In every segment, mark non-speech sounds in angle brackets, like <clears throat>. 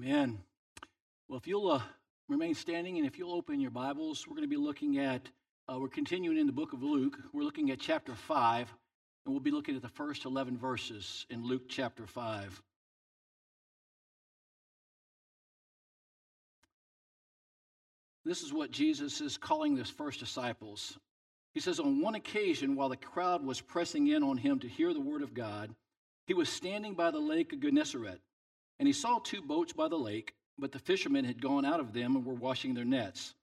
Amen. Well, if you'll uh, remain standing and if you'll open your Bibles, we're going to be looking at, uh, we're continuing in the book of Luke. We're looking at chapter 5, and we'll be looking at the first 11 verses in Luke chapter 5. This is what Jesus is calling his first disciples. He says, On one occasion, while the crowd was pressing in on him to hear the word of God, he was standing by the lake of Gennesaret, and he saw two boats by the lake, but the fishermen had gone out of them and were washing their nets.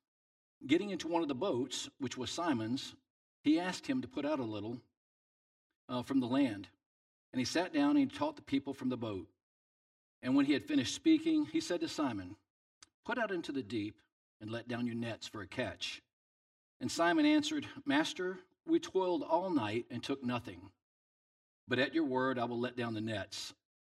Getting into one of the boats, which was Simon's, he asked him to put out a little uh, from the land. And he sat down and he taught the people from the boat. And when he had finished speaking, he said to Simon, Put out into the deep and let down your nets for a catch. And Simon answered, Master, we toiled all night and took nothing. But at your word, I will let down the nets.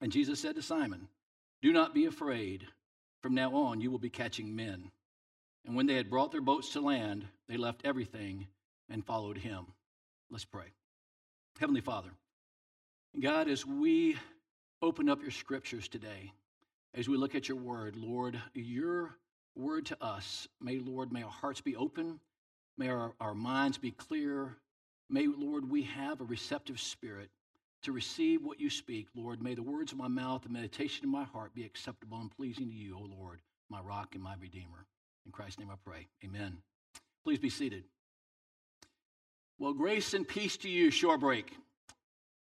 And Jesus said to Simon, Do not be afraid. From now on, you will be catching men. And when they had brought their boats to land, they left everything and followed him. Let's pray. Heavenly Father, God, as we open up your scriptures today, as we look at your word, Lord, your word to us. May, Lord, may our hearts be open. May our, our minds be clear. May, Lord, we have a receptive spirit to receive what you speak, Lord. May the words of my mouth, the meditation of my heart be acceptable and pleasing to you, O Lord, my rock and my redeemer. In Christ's name I pray. Amen. Please be seated. Well, grace and peace to you, Shorebreak.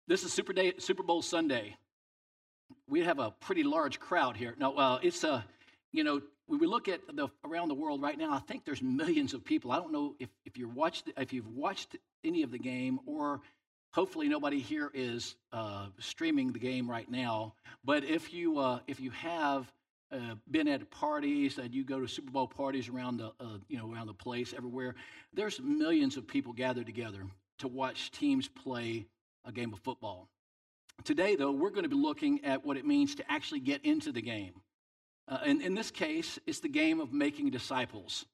This is Super, Day, Super Bowl Sunday. We have a pretty large crowd here. Now, well, it's a, you know, when we look at the around the world right now, I think there's millions of people. I don't know if, if you're watched if you've watched any of the game or hopefully nobody here is uh, streaming the game right now. But if you uh, if you have uh, been at parties and you go to Super Bowl parties around the uh, you know around the place everywhere, there's millions of people gathered together to watch teams play a game of football. Today, though, we're going to be looking at what it means to actually get into the game. Uh, and in this case, it's the game of making disciples.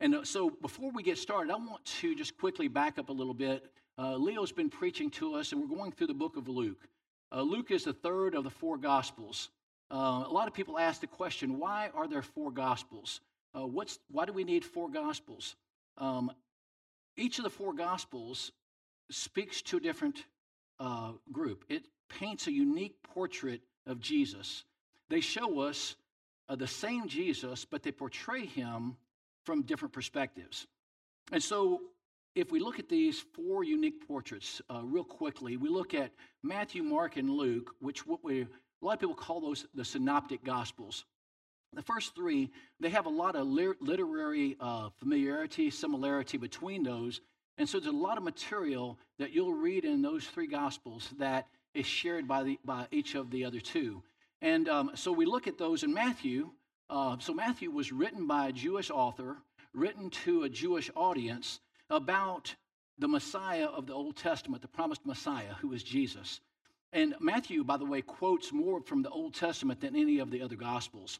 And uh, so before we get started, I want to just quickly back up a little bit. Uh, Leo's been preaching to us, and we're going through the book of Luke. Uh, Luke is the third of the four Gospels. Uh, a lot of people ask the question why are there four Gospels? Uh, what's, why do we need four Gospels? Um, each of the four Gospels speaks to a different group, it paints a unique portrait of Jesus. They show us uh, the same Jesus, but they portray him from different perspectives. And so, if we look at these four unique portraits uh, real quickly, we look at Matthew, Mark, and Luke, which what we a lot of people call those the synoptic gospels. The first three, they have a lot of literary uh, familiarity, similarity between those. And so there's a lot of material that you'll read in those three gospels that is shared by, the, by each of the other two. And um, so we look at those in Matthew. Uh, so Matthew was written by a Jewish author, written to a Jewish audience about the Messiah of the Old Testament, the promised Messiah, who is Jesus. And Matthew, by the way, quotes more from the Old Testament than any of the other Gospels.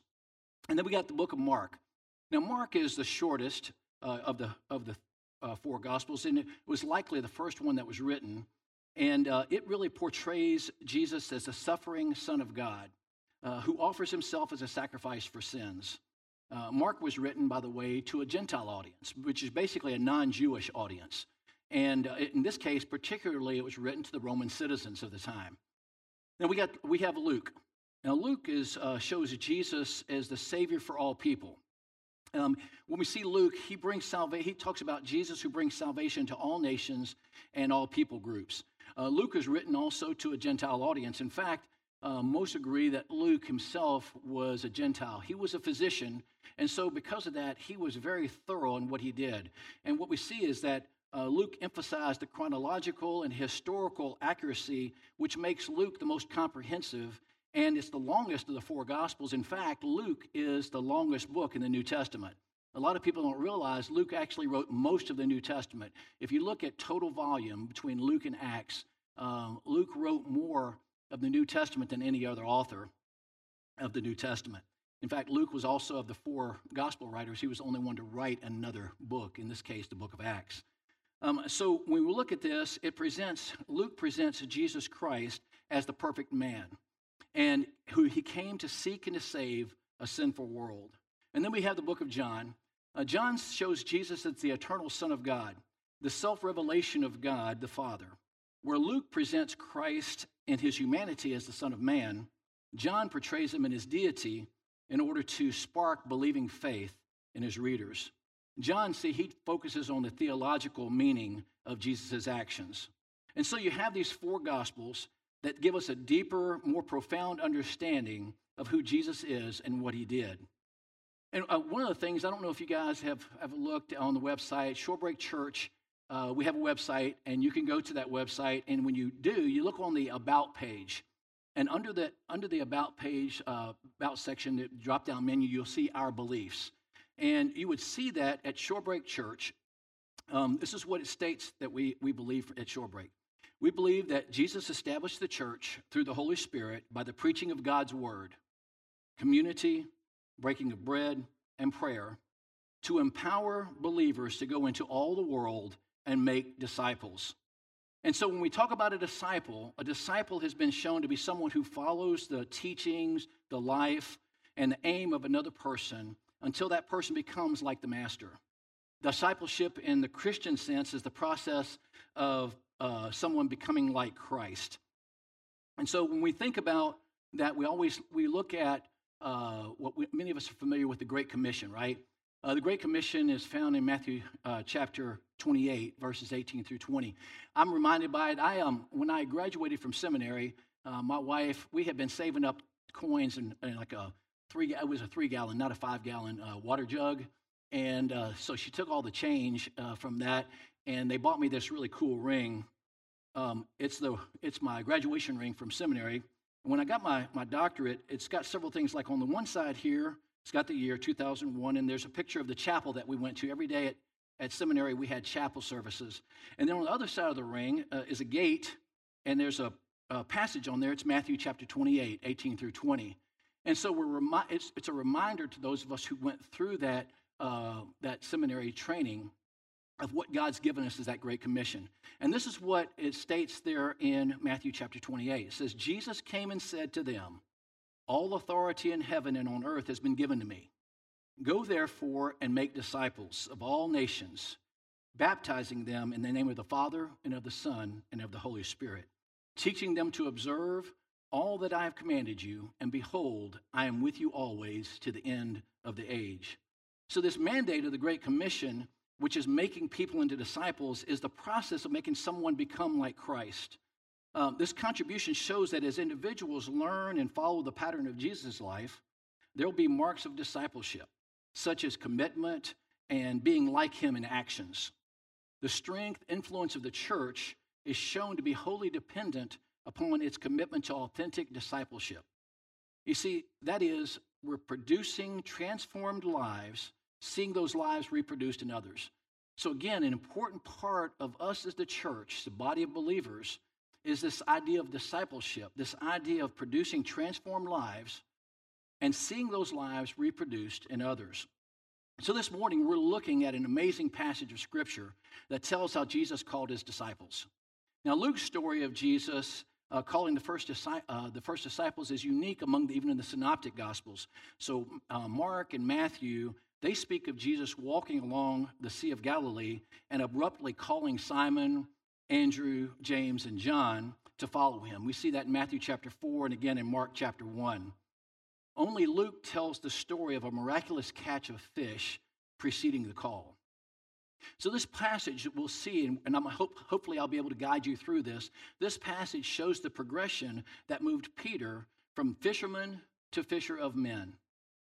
And then we got the book of Mark. Now, Mark is the shortest uh, of the, of the uh, four Gospels, and it was likely the first one that was written. And uh, it really portrays Jesus as the suffering Son of God uh, who offers himself as a sacrifice for sins. Uh, Mark was written, by the way, to a Gentile audience, which is basically a non Jewish audience. And uh, in this case, particularly, it was written to the Roman citizens of the time. Now we, got, we have Luke. Now, Luke is, uh, shows Jesus as the Savior for all people. Um, when we see Luke, he brings salvation. He talks about Jesus who brings salvation to all nations and all people groups. Uh, Luke is written also to a Gentile audience. In fact, uh, most agree that Luke himself was a Gentile. He was a physician, and so because of that, he was very thorough in what he did. And what we see is that uh, Luke emphasized the chronological and historical accuracy, which makes Luke the most comprehensive and it's the longest of the four Gospels. In fact, Luke is the longest book in the New Testament. A lot of people don't realize Luke actually wrote most of the New Testament. If you look at total volume between Luke and Acts, um, Luke wrote more of the New Testament than any other author of the New Testament. In fact, Luke was also of the four gospel writers, he was the only one to write another book, in this case, the book of Acts. Um, so when we look at this, it presents, Luke presents Jesus Christ as the perfect man and who he came to seek and to save a sinful world. And then we have the book of John. Uh, John shows Jesus as the eternal Son of God, the self revelation of God the Father. Where Luke presents Christ in his humanity as the Son of Man, John portrays him in his deity in order to spark believing faith in his readers. John, see, he focuses on the theological meaning of Jesus' actions. And so you have these four gospels that give us a deeper, more profound understanding of who Jesus is and what he did. And uh, one of the things, I don't know if you guys have, have looked on the website, Shorebreak Church, uh, we have a website, and you can go to that website. And when you do, you look on the About page. And under the, under the About page, uh, About section, the drop down menu, you'll see our beliefs. And you would see that at Shorebreak Church. Um, this is what it states that we, we believe at Shorebreak. We believe that Jesus established the church through the Holy Spirit by the preaching of God's word, community, breaking of bread, and prayer to empower believers to go into all the world and make disciples. And so when we talk about a disciple, a disciple has been shown to be someone who follows the teachings, the life, and the aim of another person until that person becomes like the master. Discipleship in the Christian sense is the process of uh, someone becoming like Christ. And so when we think about that, we always we look at uh, what we, many of us are familiar with the Great Commission, right? Uh, the Great Commission is found in Matthew uh, chapter 28, verses 18 through 20. I'm reminded by it. I um, when I graduated from seminary, uh, my wife we had been saving up coins in, in, like a three. It was a three gallon, not a five gallon uh, water jug. And uh, so she took all the change uh, from that and they bought me this really cool ring. Um, it's, the, it's my graduation ring from seminary. And when I got my, my doctorate, it's got several things like on the one side here, it's got the year 2001, and there's a picture of the chapel that we went to every day at, at seminary. We had chapel services. And then on the other side of the ring uh, is a gate, and there's a, a, passage on there. It's Matthew chapter 28, 18 through 20. And so we're remi- it's, it's a reminder to those of us who went through that, uh, that seminary training of what God's given us is that Great Commission. And this is what it states there in Matthew chapter 28. It says, Jesus came and said to them, All authority in heaven and on earth has been given to me. Go therefore and make disciples of all nations, baptizing them in the name of the Father and of the Son and of the Holy Spirit, teaching them to observe all that I have commanded you, and behold, I am with you always to the end of the age. So, this mandate of the Great Commission which is making people into disciples, is the process of making someone become like Christ. Um, this contribution shows that as individuals learn and follow the pattern of Jesus' life, there will be marks of discipleship, such as commitment and being like him in actions. The strength, influence of the church is shown to be wholly dependent upon its commitment to authentic discipleship. You see, that is, we're producing transformed lives seeing those lives reproduced in others. So, again, an important part of us as the church, the body of believers, is this idea of discipleship, this idea of producing transformed lives and seeing those lives reproduced in others. So, this morning, we're looking at an amazing passage of Scripture that tells how Jesus called his disciples. Now, Luke's story of Jesus uh, calling the first, uh, the first disciples is unique among the, even in the synoptic gospels. So, uh, Mark and Matthew they speak of Jesus walking along the Sea of Galilee and abruptly calling Simon, Andrew, James, and John to follow him. We see that in Matthew chapter 4 and again in Mark chapter 1. Only Luke tells the story of a miraculous catch of fish preceding the call. So, this passage we'll see, and I'm hope, hopefully I'll be able to guide you through this. This passage shows the progression that moved Peter from fisherman to fisher of men.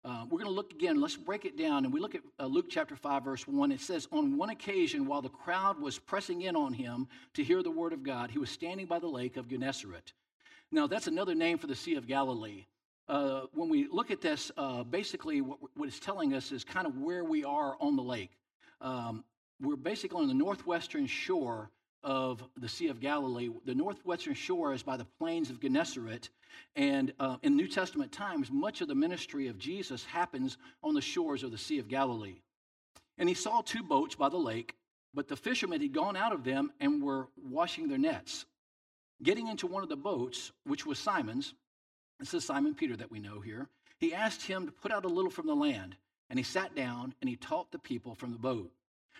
Uh, we're going to look again, let's break it down. And we look at uh, Luke chapter 5, verse 1. It says, On one occasion, while the crowd was pressing in on him to hear the word of God, he was standing by the lake of Gennesaret. Now, that's another name for the Sea of Galilee. Uh, when we look at this, uh, basically what, what it's telling us is kind of where we are on the lake. Um, we're basically on the northwestern shore of the Sea of Galilee. The northwestern shore is by the plains of Gennesaret. And uh, in New Testament times, much of the ministry of Jesus happens on the shores of the Sea of Galilee. And he saw two boats by the lake, but the fishermen had gone out of them and were washing their nets. Getting into one of the boats, which was Simon's, this is Simon Peter that we know here, he asked him to put out a little from the land. And he sat down and he taught the people from the boat.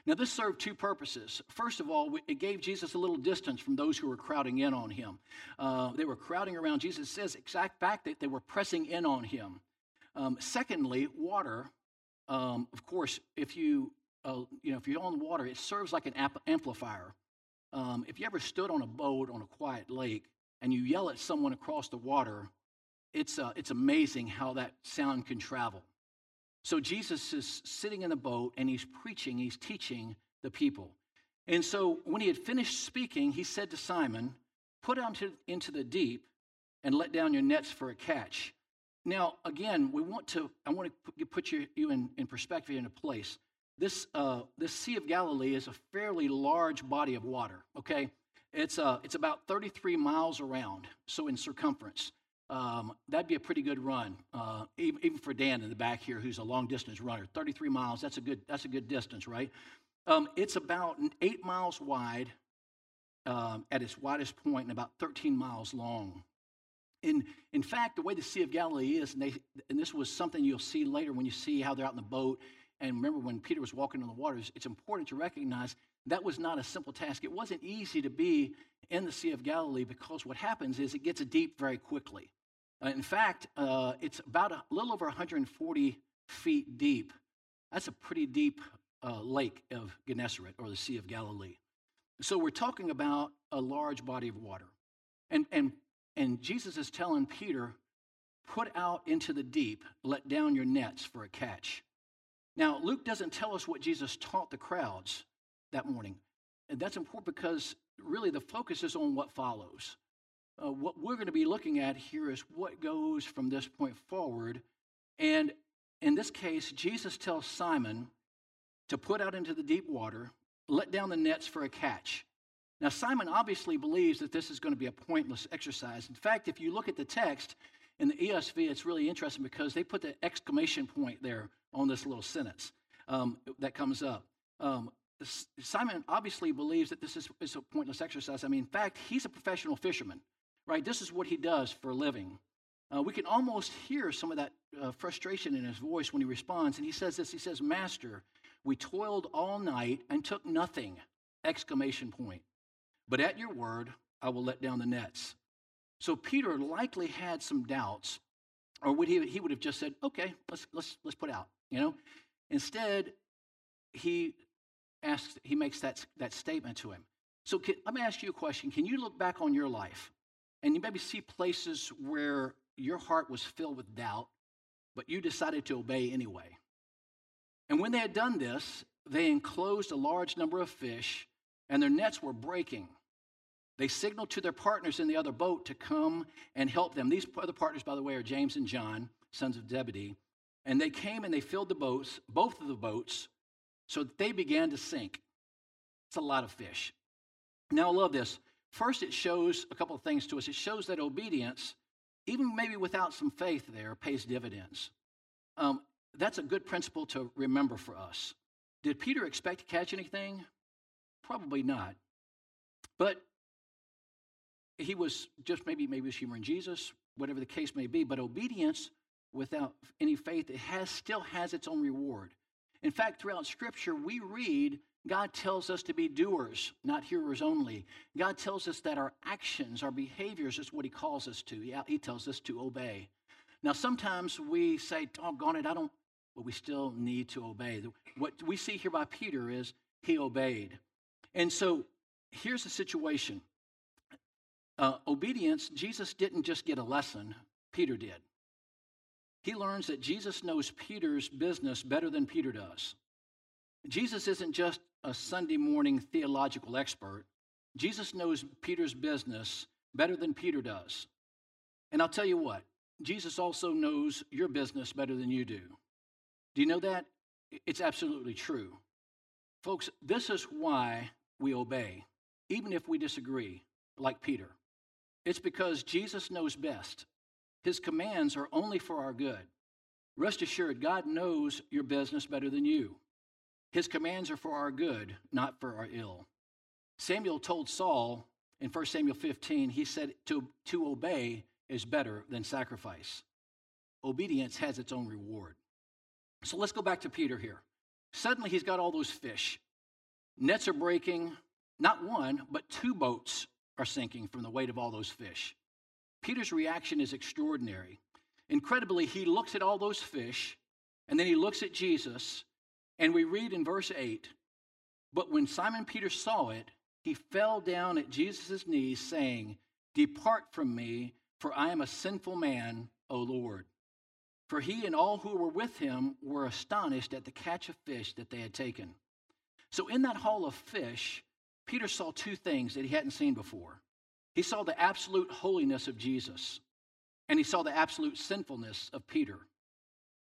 Now, this served two purposes. First of all, it gave Jesus a little distance from those who were crowding in on him. Uh, they were crowding around Jesus. Says exact fact that they were pressing in on him. Um, secondly, water. Um, of course, if you uh, you know if you're on water, it serves like an amp- amplifier. Um, if you ever stood on a boat on a quiet lake and you yell at someone across the water, it's uh, it's amazing how that sound can travel. So Jesus is sitting in the boat and he's preaching, he's teaching the people. And so when he had finished speaking, he said to Simon, Put out into the deep and let down your nets for a catch. Now, again, we want to, I want to put you, you in, in perspective in a place. This, uh, this Sea of Galilee is a fairly large body of water, okay? It's, uh, it's about 33 miles around, so in circumference um, that'd be a pretty good run, uh, even, even, for Dan in the back here, who's a long distance runner. 33 miles, that's a good, that's a good distance, right? Um, it's about eight miles wide um, at its widest point and about 13 miles long. In, in fact, the way the Sea of Galilee is, and, they, and this was something you'll see later when you see how they're out in the boat, and remember when Peter was walking on the waters, it's important to recognize that was not a simple task. It wasn't easy to be in the Sea of Galilee because what happens is it gets deep very quickly. Uh, in fact, uh, it's about a little over 140 feet deep. That's a pretty deep uh, lake of Gennesaret or the Sea of Galilee. So we're talking about a large body of water. And, and, and Jesus is telling Peter, put out into the deep, let down your nets for a catch. Now, Luke doesn't tell us what Jesus taught the crowds that morning. And that's important because really the focus is on what follows uh, what we're going to be looking at here is what goes from this point forward. And in this case, Jesus tells Simon to put out into the deep water, let down the nets for a catch. Now, Simon obviously believes that this is going to be a pointless exercise. In fact, if you look at the text in the ESV, it's really interesting because they put the exclamation point there on this little sentence um, that comes up. Um, Simon obviously believes that this is, is, a pointless exercise. I mean, in fact, he's a professional fisherman right? This is what he does for a living. Uh, we can almost hear some of that uh, frustration in his voice when he responds. And he says this He says, Master, we toiled all night and took nothing! Exclamation point. But at your word, I will let down the nets. So Peter likely had some doubts, or would he, he would have just said, okay, let's, let's, let's put out, you know? Instead, he asks, he makes that, that statement to him. So can, let me ask you a question. Can you look back on your life and you maybe see places where your heart was filled with doubt, but you decided to obey anyway. And when they had done this, they enclosed a large number of fish, and their nets were breaking. They signaled to their partners in the other boat to come and help them. These other partners, by the way, are James and John, sons of Zebedee. And they came and they filled the boats, both of the boats, so that they began to sink. It's a lot of fish. Now, I love this. First, it shows a couple of things to us. It shows that obedience, even maybe without some faith there, pays dividends. Um, that's a good principle to remember for us. Did Peter expect to catch anything? Probably not. But he was just maybe maybe was humoring Jesus, whatever the case may be. But obedience without any faith, it has still has its own reward. In fact, throughout Scripture, we read God tells us to be doers, not hearers only. God tells us that our actions, our behaviors is what He calls us to. Yeah, He tells us to obey. Now, sometimes we say, doggone it, I don't, but we still need to obey. What we see here by Peter is he obeyed. And so here's the situation uh, obedience, Jesus didn't just get a lesson, Peter did. He learns that Jesus knows Peter's business better than Peter does. Jesus isn't just a Sunday morning theological expert. Jesus knows Peter's business better than Peter does. And I'll tell you what, Jesus also knows your business better than you do. Do you know that? It's absolutely true. Folks, this is why we obey, even if we disagree, like Peter. It's because Jesus knows best. His commands are only for our good. Rest assured, God knows your business better than you. His commands are for our good, not for our ill. Samuel told Saul in 1 Samuel 15, he said, to, to obey is better than sacrifice. Obedience has its own reward. So let's go back to Peter here. Suddenly he's got all those fish. Nets are breaking. Not one, but two boats are sinking from the weight of all those fish. Peter's reaction is extraordinary. Incredibly, he looks at all those fish, and then he looks at Jesus, and we read in verse 8 But when Simon Peter saw it, he fell down at Jesus' knees, saying, Depart from me, for I am a sinful man, O Lord. For he and all who were with him were astonished at the catch of fish that they had taken. So, in that haul of fish, Peter saw two things that he hadn't seen before. He saw the absolute holiness of Jesus, and he saw the absolute sinfulness of Peter.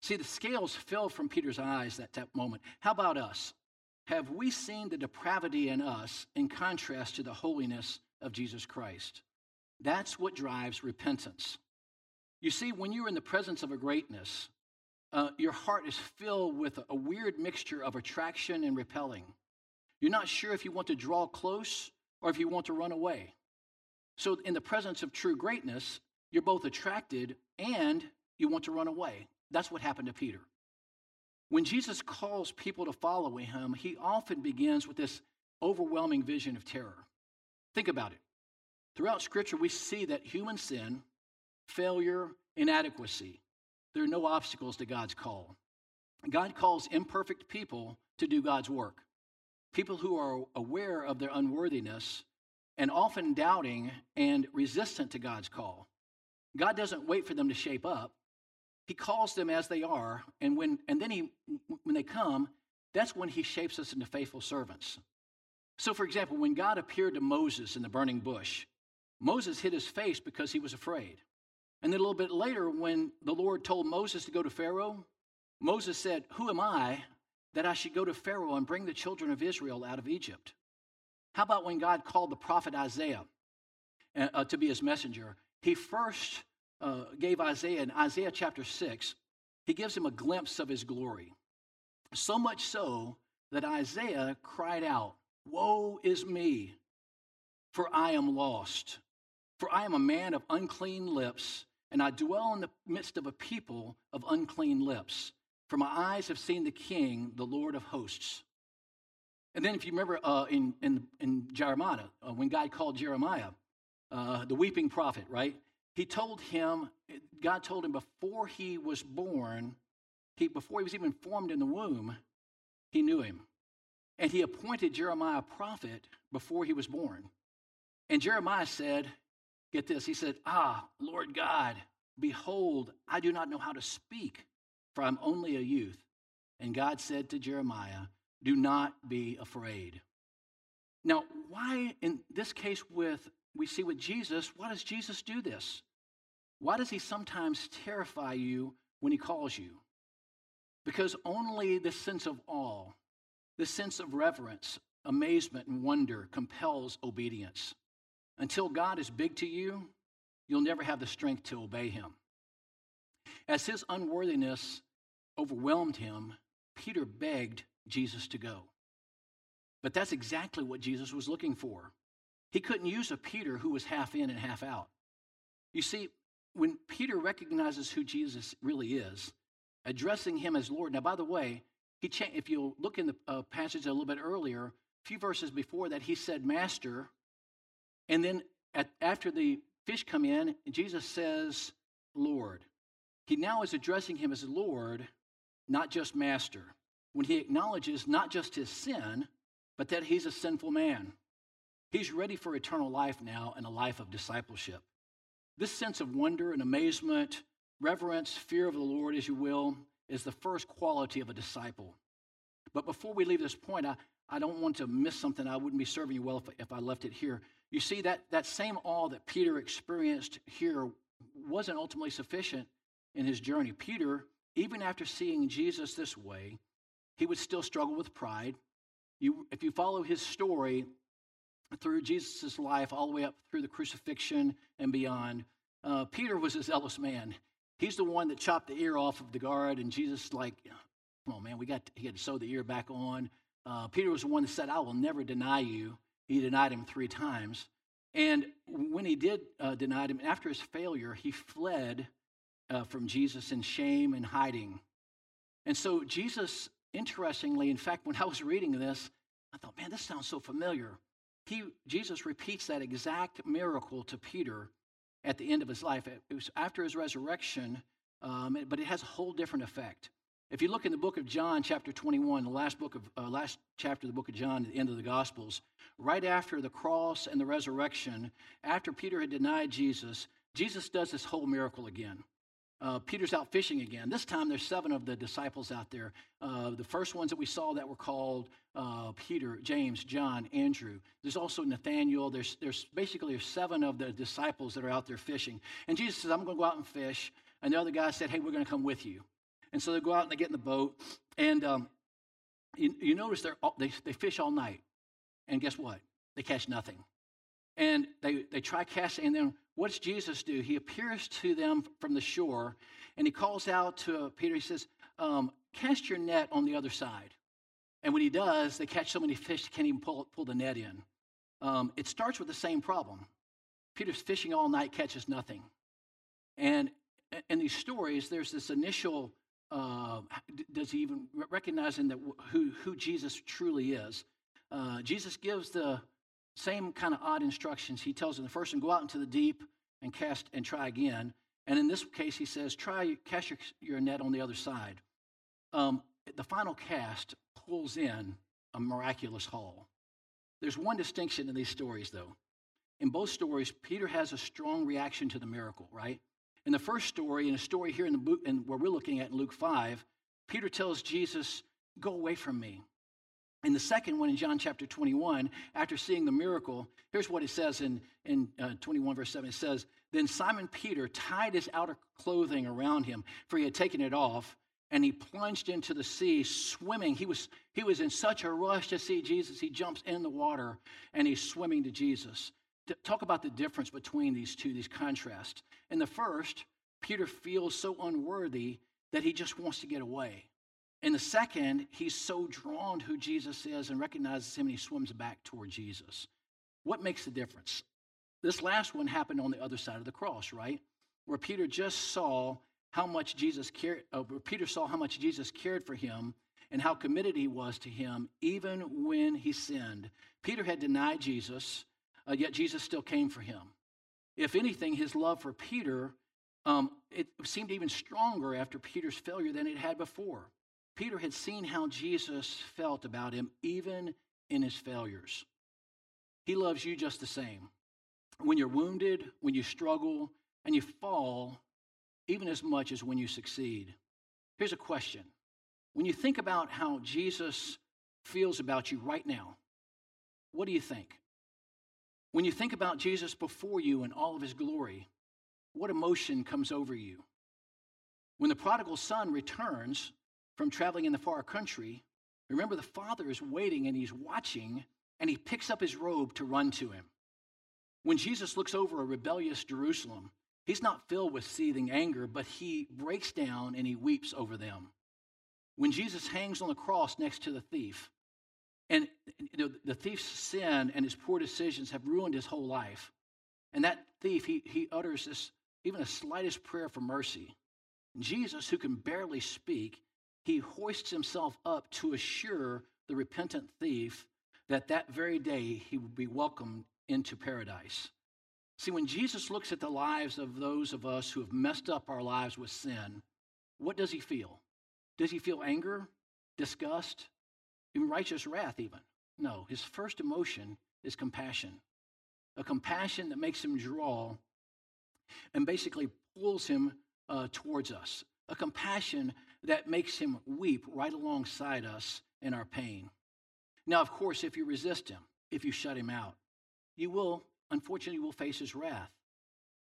See, the scales fell from Peter's eyes at that moment. How about us? Have we seen the depravity in us in contrast to the holiness of Jesus Christ? That's what drives repentance. You see, when you're in the presence of a greatness, uh, your heart is filled with a weird mixture of attraction and repelling. You're not sure if you want to draw close or if you want to run away. So, in the presence of true greatness, you're both attracted and you want to run away. That's what happened to Peter. When Jesus calls people to follow him, he often begins with this overwhelming vision of terror. Think about it. Throughout Scripture, we see that human sin, failure, inadequacy, there are no obstacles to God's call. God calls imperfect people to do God's work. People who are aware of their unworthiness and often doubting and resistant to God's call. God doesn't wait for them to shape up. He calls them as they are, and when and then he when they come, that's when he shapes us into faithful servants. So for example, when God appeared to Moses in the burning bush, Moses hid his face because he was afraid. And then a little bit later, when the Lord told Moses to go to Pharaoh, Moses said, Who am I that I should go to Pharaoh and bring the children of Israel out of Egypt? How about when God called the prophet Isaiah uh, to be his messenger? He first uh, gave Isaiah in Isaiah chapter 6, he gives him a glimpse of his glory. So much so that Isaiah cried out, Woe is me, for I am lost. For I am a man of unclean lips, and I dwell in the midst of a people of unclean lips. For my eyes have seen the King, the Lord of hosts. And then, if you remember uh, in, in, in Jeremiah, uh, when God called Jeremiah, uh, the weeping prophet, right? He told him, God told him before he was born, he, before he was even formed in the womb, he knew him. And he appointed Jeremiah a prophet before he was born. And Jeremiah said, Get this. He said, Ah, Lord God, behold, I do not know how to speak, for I'm only a youth. And God said to Jeremiah, Do not be afraid. Now, why in this case with we see with Jesus, why does Jesus do this? Why does he sometimes terrify you when he calls you? Because only the sense of awe, the sense of reverence, amazement, and wonder compels obedience. Until God is big to you, you'll never have the strength to obey him. As his unworthiness overwhelmed him, Peter begged Jesus to go. But that's exactly what Jesus was looking for. He couldn't use a Peter who was half in and half out. You see, when Peter recognizes who Jesus really is, addressing him as Lord. Now, by the way, he cha- if you look in the uh, passage a little bit earlier, a few verses before that, he said, Master, and then at, after the fish come in, Jesus says, Lord. He now is addressing him as Lord, not just Master. When he acknowledges not just his sin, but that he's a sinful man. He's ready for eternal life now and a life of discipleship. This sense of wonder and amazement, reverence, fear of the Lord, as you will, is the first quality of a disciple. But before we leave this point, I, I don't want to miss something. I wouldn't be serving you well if, if I left it here. You see, that, that same awe that Peter experienced here wasn't ultimately sufficient in his journey. Peter, even after seeing Jesus this way, he would still struggle with pride. You, if you follow his story through Jesus' life, all the way up through the crucifixion and beyond, uh, Peter was a zealous man. He's the one that chopped the ear off of the guard, and Jesus, like, come on, man, we got. To, he had to sew the ear back on. Uh, Peter was the one that said, "I will never deny you." He denied him three times, and when he did uh, deny him, after his failure, he fled uh, from Jesus in shame and hiding. And so Jesus, interestingly, in fact, when I was reading this, I thought, man, this sounds so familiar. He, Jesus repeats that exact miracle to Peter at the end of his life. It was after his resurrection, um, but it has a whole different effect. If you look in the book of John, chapter 21, the last book of uh, last chapter of the book of John, at the end of the Gospels, right after the cross and the resurrection, after Peter had denied Jesus, Jesus does this whole miracle again. Uh, Peter's out fishing again. This time there's seven of the disciples out there. Uh, the first ones that we saw that were called uh, Peter, James, John, Andrew. There's also Nathaniel. There's, there's basically seven of the disciples that are out there fishing. And Jesus says, I'm going to go out and fish. And the other guy said, Hey, we're going to come with you. And so they go out and they get in the boat. And um, you, you, notice they, they fish all night. And guess what? They catch nothing. And they, they try casting, and then what does Jesus do? He appears to them from the shore and he calls out to Peter. He says, um, Cast your net on the other side. And when he does, they catch so many fish they can't even pull, pull the net in. Um, it starts with the same problem. Peter's fishing all night, catches nothing. And in these stories, there's this initial uh, does he even recognizing that who, who Jesus truly is? Uh, Jesus gives the same kind of odd instructions. He tells the first one, go out into the deep and cast and try again. And in this case, he says, try cast your, your net on the other side. Um, the final cast pulls in a miraculous haul. There's one distinction in these stories, though. In both stories, Peter has a strong reaction to the miracle, right? In the first story, in a story here in the book, in where we're looking at in Luke 5, Peter tells Jesus, Go away from me. In the second one, in John chapter 21, after seeing the miracle, here's what it says in, in uh, 21, verse 7. It says, Then Simon Peter tied his outer clothing around him, for he had taken it off, and he plunged into the sea, swimming. He was, he was in such a rush to see Jesus, he jumps in the water and he's swimming to Jesus. Talk about the difference between these two, these contrasts. In the first, Peter feels so unworthy that he just wants to get away. In the second, he's so drawn to who Jesus is and recognizes him and he swims back toward Jesus. What makes the difference? This last one happened on the other side of the cross, right? Where Peter just saw how much Jesus cared, uh, Peter saw how much Jesus cared for him and how committed he was to him, even when he sinned. Peter had denied Jesus, uh, yet Jesus still came for him. If anything, his love for Peter um, it seemed even stronger after Peter's failure than it had before. Peter had seen how Jesus felt about him, even in his failures. He loves you just the same. When you're wounded, when you struggle, and you fall, even as much as when you succeed. Here's a question When you think about how Jesus feels about you right now, what do you think? When you think about Jesus before you in all of his glory, what emotion comes over you? When the prodigal son returns, from traveling in the far country, remember the father is waiting and he's watching and he picks up his robe to run to him. When Jesus looks over a rebellious Jerusalem, he's not filled with seething anger, but he breaks down and he weeps over them. When Jesus hangs on the cross next to the thief, and you know, the thief's sin and his poor decisions have ruined his whole life. And that thief, he, he utters this, even the slightest prayer for mercy. Jesus, who can barely speak, he hoists himself up to assure the repentant thief that that very day he will be welcomed into paradise. See, when Jesus looks at the lives of those of us who have messed up our lives with sin, what does he feel? Does he feel anger, disgust, even righteous wrath, even? No, his first emotion is compassion. A compassion that makes him draw and basically pulls him uh, towards us. A compassion that makes him weep right alongside us in our pain. Now, of course, if you resist him, if you shut him out, you will, unfortunately, will face his wrath.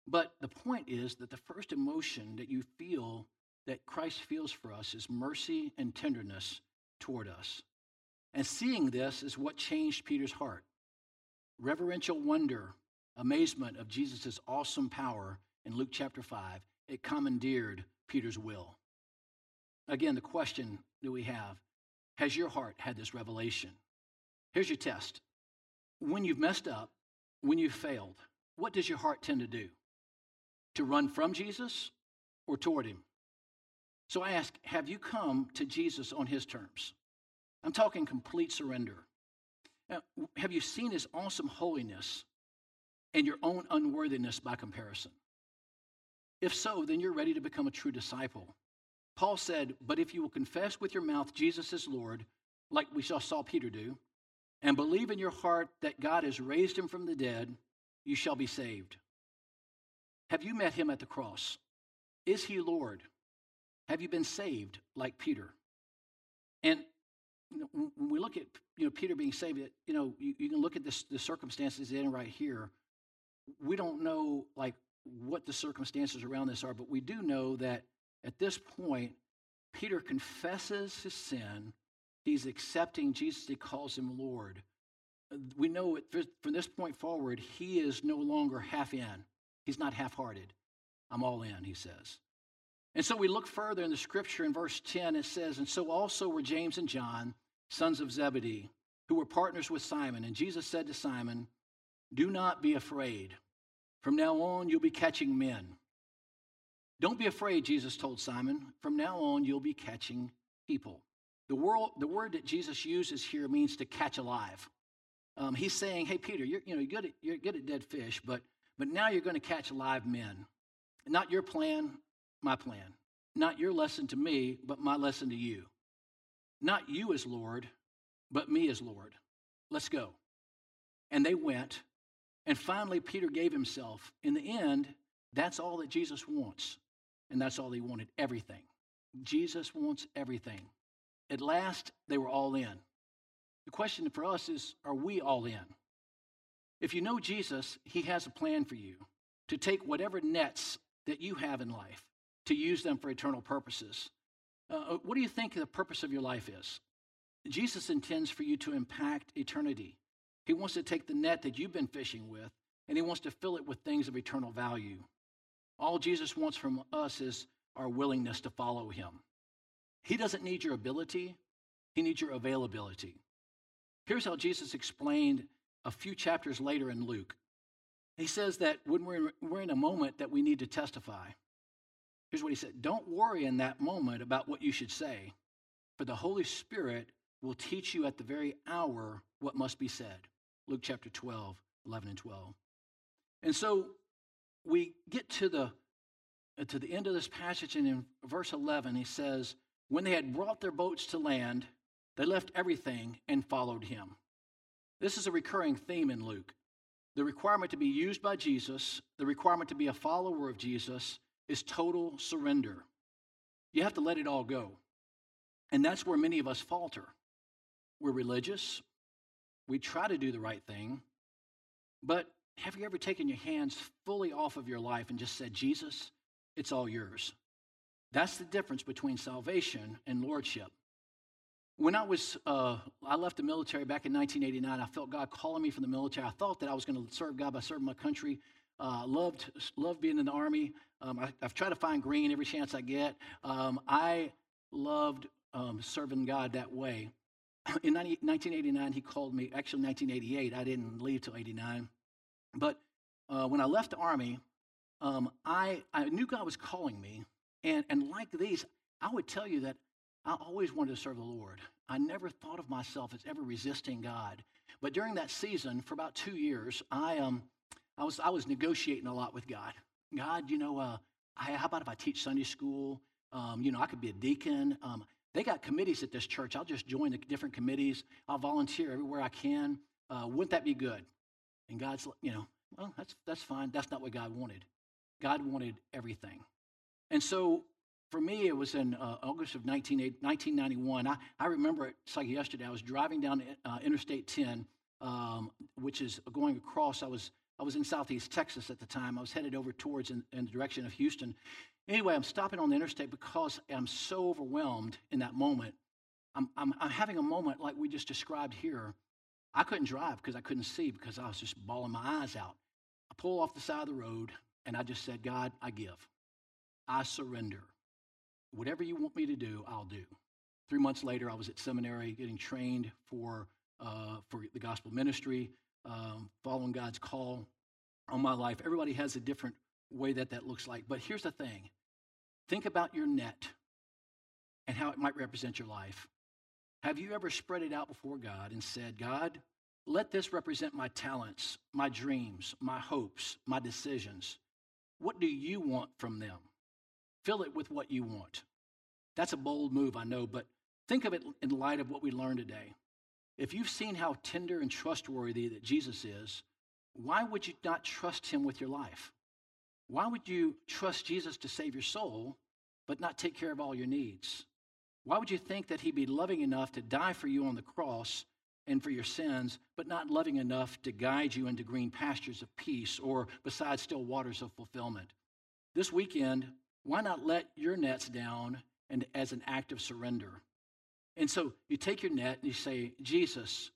But the point is that the first emotion that you feel that Christ feels for us is mercy and tenderness toward us. And seeing this is what changed Peter's heart. Reverential wonder, amazement of Jesus' awesome power in Luke chapter 5, it commandeered Peter's will. Again, the question that we have has your heart had this revelation? Here's your test. When you've messed up, when you've failed, what does your heart tend to do? To run from Jesus or toward him? So I ask, have you come to Jesus on his terms? I'm talking complete surrender. Now, have you seen his awesome holiness and your own unworthiness by comparison? If so, then you're ready to become a true disciple. Paul said, But if you will confess with your mouth Jesus is Lord, like we saw, Peter do, and believe in your heart that God has raised him from the dead, you shall be saved. Have you met him at the cross? Is he Lord? Have you been saved like Peter? And when we look at you know Peter being saved, you know you, you can look at this, the circumstances in right here. We don't know like what the circumstances around this are, but we do know that at this point, Peter confesses his sin. He's accepting Jesus. He calls him Lord. We know from this point forward, he is no longer half in. He's not half hearted. I'm all in, he says. And so we look further in the scripture in verse 10, it says, And so also were James and John, sons of Zebedee, who were partners with Simon. And Jesus said to Simon, Do not be afraid. From now on, you'll be catching men. Don't be afraid, Jesus told Simon. From now on, you'll be catching people. The, world, the word that Jesus uses here means to catch alive. Um, he's saying, hey, Peter, you're, you know, you're, good at, you're good at dead fish, but, but now you're going to catch live men. Not your plan, my plan. Not your lesson to me, but my lesson to you. Not you as Lord, but me as Lord. Let's go. And they went. And finally, Peter gave himself. In the end, that's all that Jesus wants. And that's all he wanted everything. Jesus wants everything. At last, they were all in. The question for us is are we all in? If you know Jesus, he has a plan for you to take whatever nets that you have in life to use them for eternal purposes. Uh, uh, what do you think the purpose of your life is? Jesus intends for you to impact eternity. He wants to take the net that you've been fishing with and he wants to fill it with things of eternal value. All Jesus wants from us is our willingness to follow him. He doesn't need your ability, he needs your availability. Here's how Jesus explained a few chapters later in Luke. He says that when we're, we're in a moment that we need to testify, here's what he said Don't worry in that moment about what you should say, for the Holy Spirit will teach you at the very hour what must be said. Luke chapter 12, 11 and 12. And so we get to the uh, to the end of this passage and in verse 11 he says when they had brought their boats to land they left everything and followed him. This is a recurring theme in luke. The requirement to be used by jesus the requirement to be a follower of jesus is total surrender. You have to let it all go. And that's where many of us falter. We're religious. We try to do the right thing. But have you ever taken your hands fully off of your life and just said, Jesus, it's all yours? That's the difference between salvation and lordship. When I was, uh, I left the military back in 1989. I felt God calling me from the military. I thought that I was going to serve God by serving my country. Uh, loved, loved being in the army. Um, I, have tried to find green every chance I get. Um, I loved um, serving God that way. <clears throat> In 90, 1989, He called me. Actually, 1988. I didn't leave till 89. But uh, when I left the Army, um, I, I knew God was calling me. And, and like these, I would tell you that I always wanted to serve the Lord. I never thought of myself as ever resisting God. But during that season, for about two years, I, um, I, was, I was negotiating a lot with God. God, you know, uh, I, how about if I teach Sunday school? Um, you know, I could be a deacon. Um, they got committees at this church. I'll just join the different committees. I'll volunteer everywhere I can. Uh, wouldn't that be good? And God's, you know, well, that's, that's fine. That's not what God wanted. God wanted everything. And so for me, it was in uh, August of 19, 1991. I, I remember it, it's like yesterday. I was driving down uh, Interstate 10, um, which is going across. I was I was in southeast Texas at the time. I was headed over towards in, in the direction of Houston. Anyway, I'm stopping on the interstate because I'm so overwhelmed in that moment. I'm, I'm, I'm having a moment like we just described here. I couldn't drive because I couldn't see because I was just bawling my eyes out. I pull off the side of the road and I just said, God, I give. I surrender. Whatever you want me to do, I'll do. Three months later, I was at seminary getting trained for, uh, for the gospel ministry, um, following God's call on my life. Everybody has a different way that that looks like. But here's the thing think about your net and how it might represent your life. Have you ever spread it out before God and said, God, let this represent my talents, my dreams, my hopes, my decisions? What do you want from them? Fill it with what you want. That's a bold move, I know, but think of it in light of what we learned today. If you've seen how tender and trustworthy that Jesus is, why would you not trust him with your life? Why would you trust Jesus to save your soul, but not take care of all your needs? Why would you think that he'd be loving enough to die for you on the cross and for your sins, but not loving enough to guide you into green pastures of peace or beside still waters of fulfillment? This weekend, why not let your nets down and as an act of surrender? And so you take your net and you say, Jesus,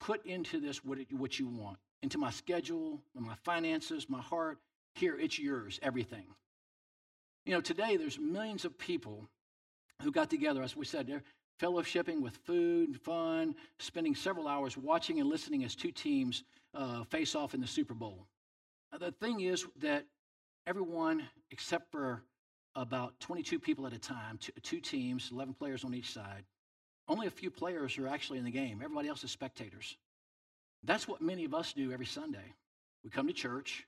put into this what, it, what you want, into my schedule, my finances, my heart. Here, it's yours, everything. You know, today there's millions of people who got together, as we said, they're fellowshipping with food, fun, spending several hours watching and listening as two teams uh, face off in the Super Bowl. Uh, the thing is that everyone, except for about 22 people at a time, two, two teams, 11 players on each side. Only a few players are actually in the game. Everybody else is spectators. That's what many of us do every Sunday. We come to church,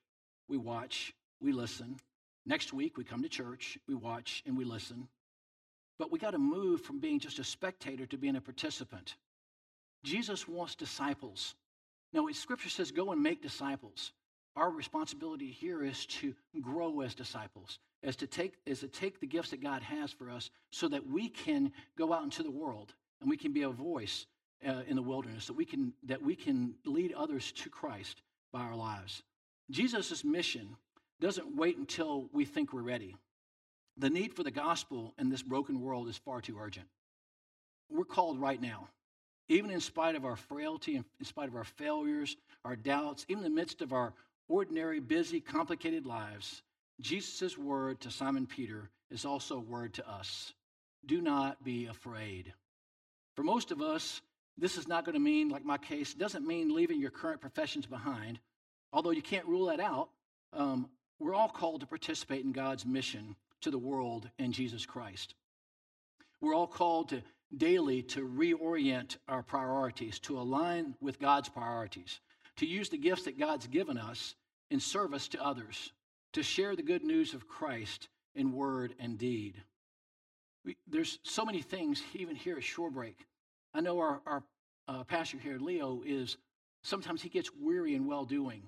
we watch, we listen. Next week, we come to church, we watch, and we listen. But we got to move from being just a spectator to being a participant. Jesus wants disciples. Now, Scripture says, go and make disciples. Our responsibility here is to grow as disciples, as to take, as to take the gifts that God has for us so that we can go out into the world and we can be a voice uh, in the wilderness, that we, can, that we can lead others to Christ by our lives. Jesus' mission doesn't wait until we think we're ready. The need for the gospel in this broken world is far too urgent. We're called right now, even in spite of our frailty, in spite of our failures, our doubts, even in the midst of our ordinary, busy, complicated lives, Jesus' word to Simon Peter is also a word to us. Do not be afraid. For most of us, this is not going to mean, like my case, doesn't mean leaving your current professions behind, although you can't rule that out. Um, we're all called to participate in God's mission to the world in Jesus Christ. We're all called to daily to reorient our priorities, to align with God's priorities, to use the gifts that God's given us in service to others, to share the good news of Christ in word and deed. We, there's so many things, even here at Shorebreak. I know our, our uh, pastor here, Leo, is sometimes he gets weary in well doing.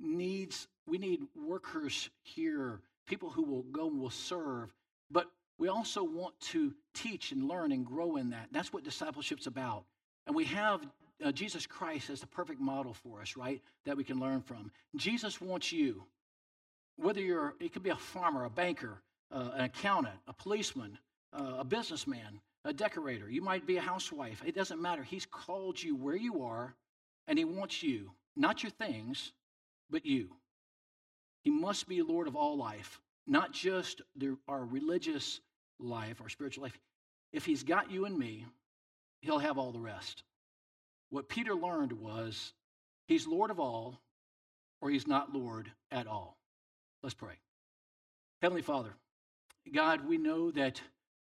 Needs we need workers here, people who will go and will serve, but we also want to teach and learn and grow in that. That's what discipleship's about. And we have uh, Jesus Christ as the perfect model for us, right? That we can learn from. Jesus wants you, whether you're, it could be a farmer, a banker, uh, an accountant, a policeman, uh, a businessman, a decorator. You might be a housewife. It doesn't matter. He's called you where you are, and He wants you, not your things, but you. He must be Lord of all life, not just our religious life, our spiritual life. If He's got you and me, He'll have all the rest. What Peter learned was he's Lord of all, or he's not Lord at all. Let's pray. Heavenly Father, God, we know that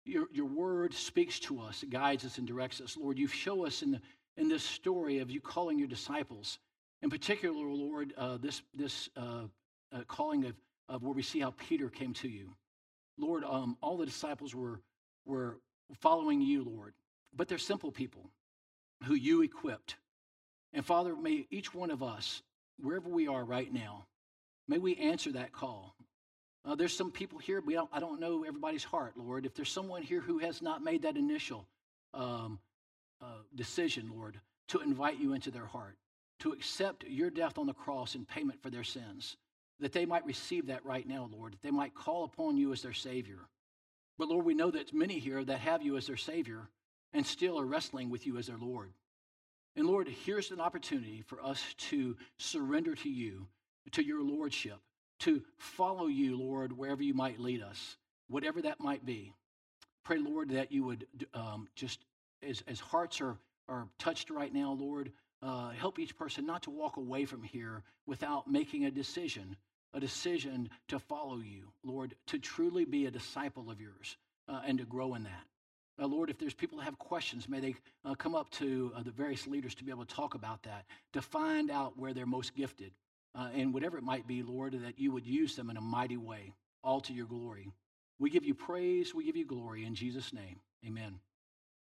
your, your word speaks to us, it guides us and directs us. Lord, you show us in, the, in this story of you calling your disciples, in particular, Lord, uh, this, this uh, uh, calling of, of where we see how Peter came to you. Lord, um, all the disciples were, were following you, Lord, but they're simple people who you equipped. And Father, may each one of us, wherever we are right now, may we answer that call. Uh, there's some people here, we don't, I don't know everybody's heart, Lord. If there's someone here who has not made that initial um, uh, decision, Lord, to invite you into their heart, to accept your death on the cross in payment for their sins, that they might receive that right now, Lord, that they might call upon you as their Savior. But Lord, we know that many here that have you as their Savior and still are wrestling with you as their Lord. And Lord, here's an opportunity for us to surrender to you, to your Lordship, to follow you, Lord, wherever you might lead us, whatever that might be. Pray, Lord, that you would um, just, as, as hearts are, are touched right now, Lord, uh, help each person not to walk away from here without making a decision, a decision to follow you, Lord, to truly be a disciple of yours uh, and to grow in that. Uh, Lord, if there's people that have questions, may they uh, come up to uh, the various leaders to be able to talk about that, to find out where they're most gifted. Uh, and whatever it might be, Lord, that you would use them in a mighty way, all to your glory. We give you praise, we give you glory in Jesus' name. Amen.